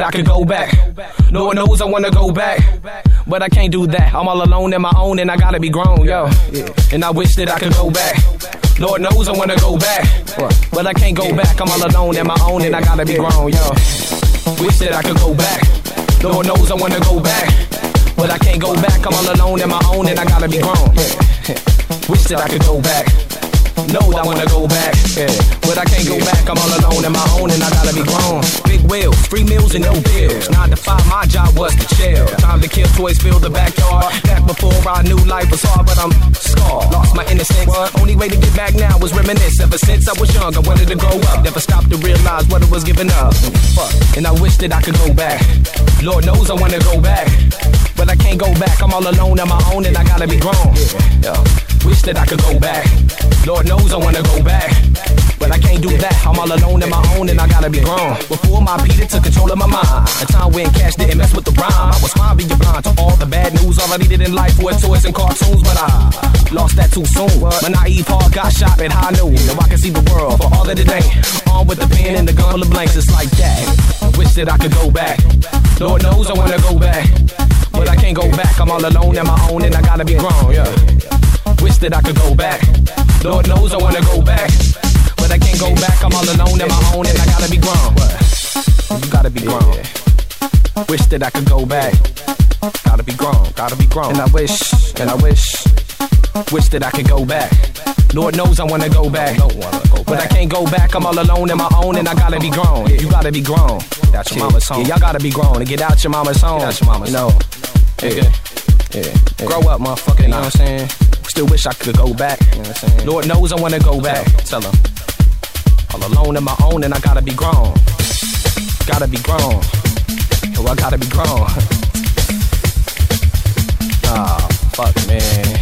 I could go back. Lord knows I wanna go back. But I can't do that. I'm all alone in my own and I gotta be grown, yo. And I wish that I could go back. Lord knows I wanna go back. But I can't go back. I'm all alone in my own and I gotta be grown, yo. Wish that I could go back. Lord knows I wanna go back. But I can't go back. I'm all alone in my own and I gotta be grown. Wish that I could go back. Know I wanna go back. yeah. But I can't go back. I'm all alone in my own and I gotta be grown Big wheels, free meals and no bills. Nine to five, my job was to chill. Time to kill, toys fill the backyard. Back before I knew life was hard, but I'm scarred. Lost my innocence. Only way to get back now was reminisce. Ever since I was young, I wanted to grow up. Never stopped to realize what I was giving up. And I wish that I could go back. Lord knows I wanna go back. But I can't go back. I'm all alone on my own and I gotta be grown. Yeah. Wish that I could go back. Lord knows I wanna go back. but I can't do that. I'm all alone in my own and I gotta be grown. Before my Peter took control of my mind. A time when cash didn't mess with the rhyme. I was fine being blind to all the bad news. All I needed in life were toys and cartoons, but I lost that too soon. My naive heart got shot at high noon. Now I can see the world for all that it ain't. On with the pen and the gun full of blanks, it's like that. Wish that I could go back. Lord knows I wanna go back. But I can't go back, I'm all alone on my own and I gotta be grown, yeah. Wish that I could go back. Lord knows I wanna go back. But I can't go back, I'm all alone on my own and I gotta be grown. You gotta be grown. Wish that I could go back. Gotta be grown, gotta be grown. And I wish, and I wish, wish that I could go back. Lord knows I wanna go back. But I can't go back, I'm all alone in my own and I gotta be grown. You gotta be grown. That's your mama's home. Yeah, y'all gotta be grown and get out your mama's home. Get out your mama's you know. Yeah. Yeah. yeah. Grow up, motherfucker, you know what I'm saying? Still wish I could go back. You know what I'm saying? Lord knows I wanna go back. Tell him. All alone in my own and I gotta be grown. Gotta be grown. Yo, I gotta be grown. Ah, oh, fuck, man.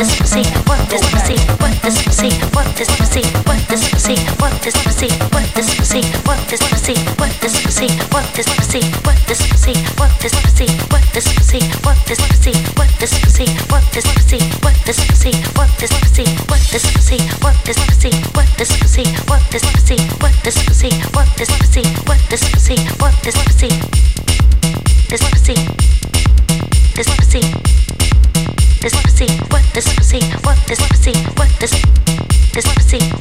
What the suffer sea work is not a sea work this pussy? What this pussy? What this pussy? What this this pussy?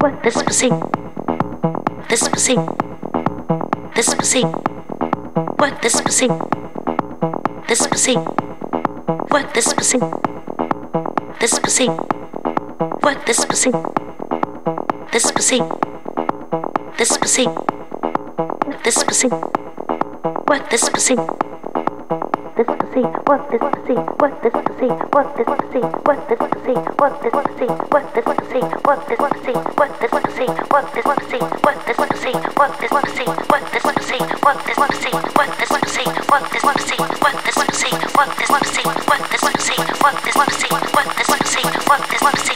What this pussy? This pussy? This pussy? Work this pussy? What this pussy? this pussy, what this pussy, what this pussy, what this pussy, this pussy, what this pussy, what this pussy, what there's not a sick, I work, there's not a safe. Work this pussy, what this pussy, what this pussy, what this pussy, what this pussy, what this pussy, what this pussy, what this pussy, what this pussy, what this pussy, what this pussy, what this pussy, what this pussy, what this pussy, what this pussy, what this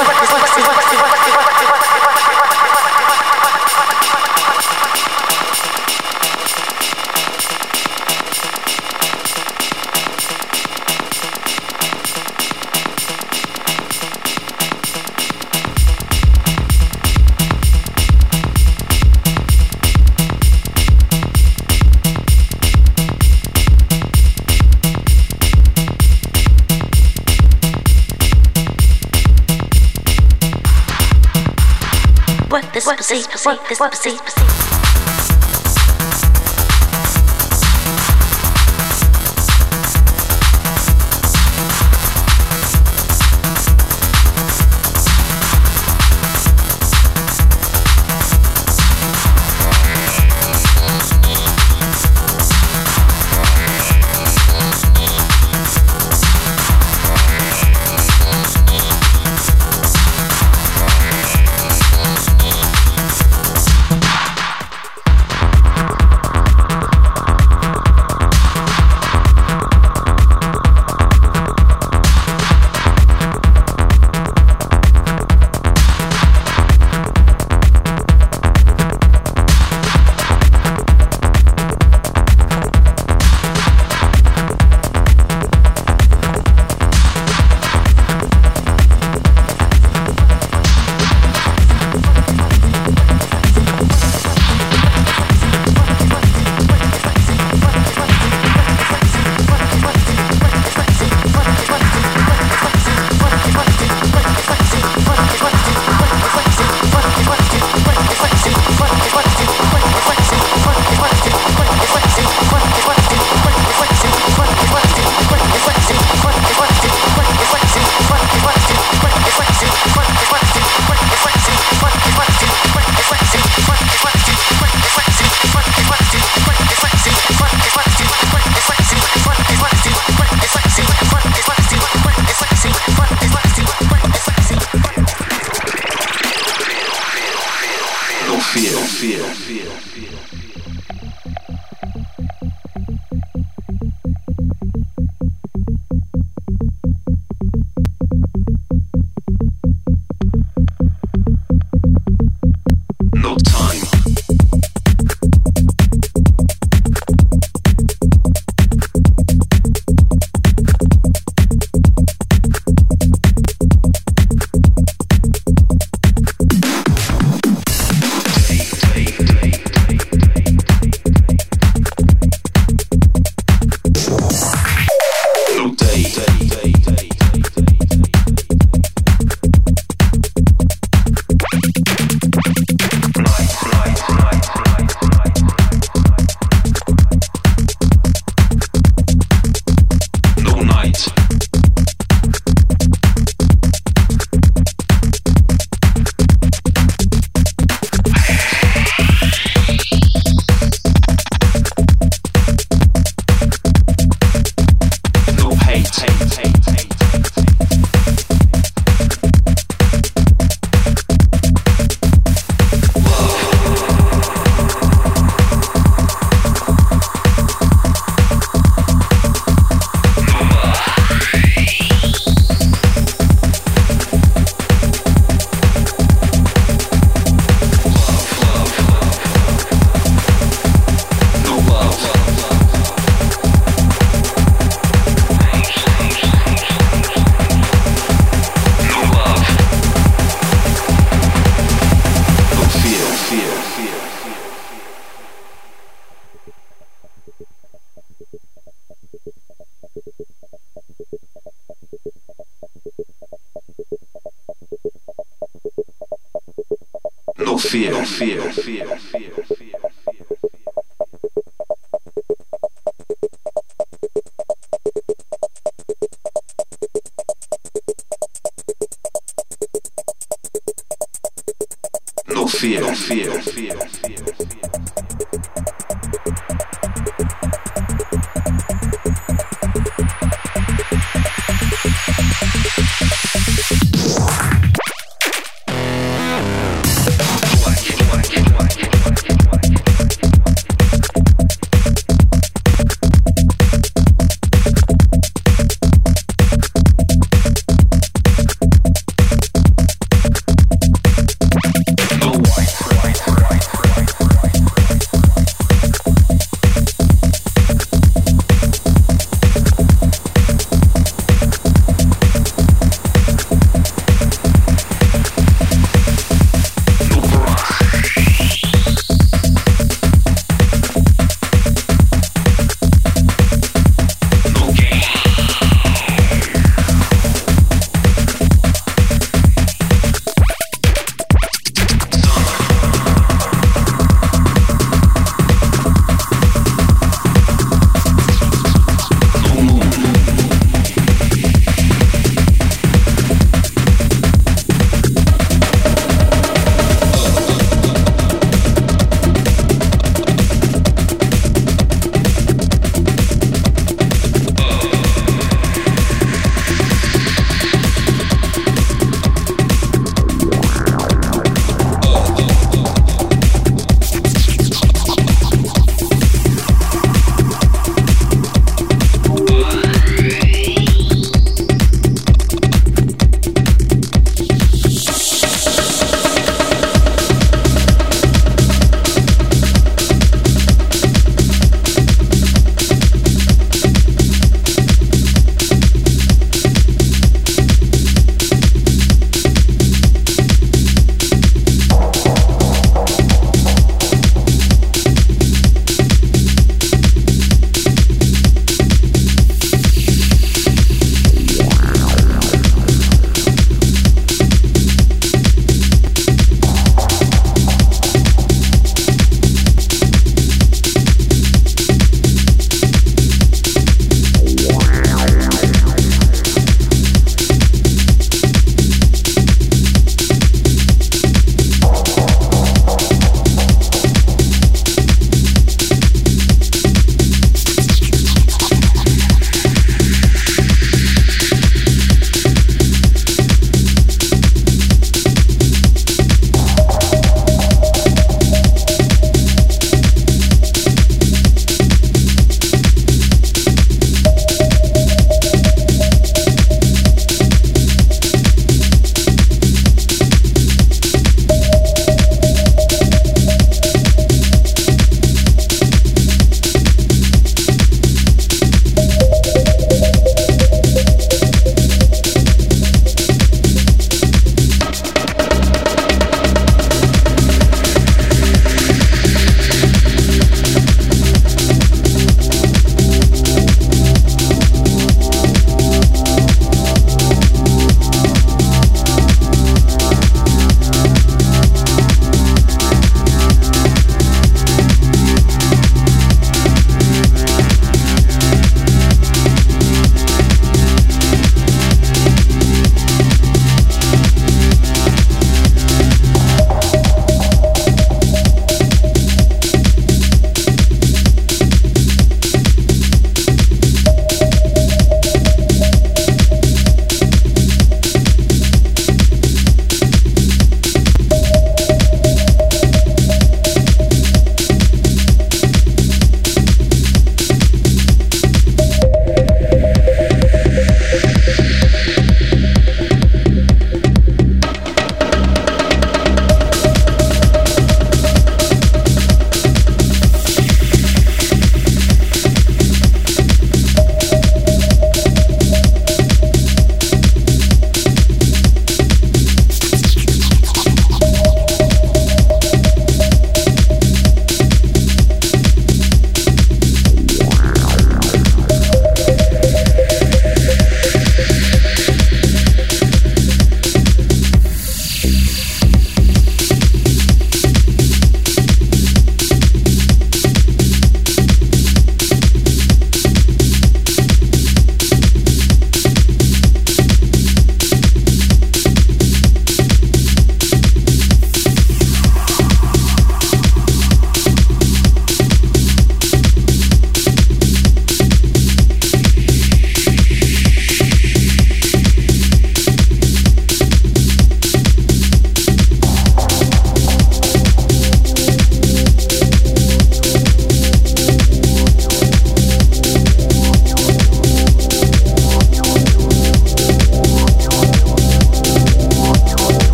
pussy, pussy, this pussy, pussy.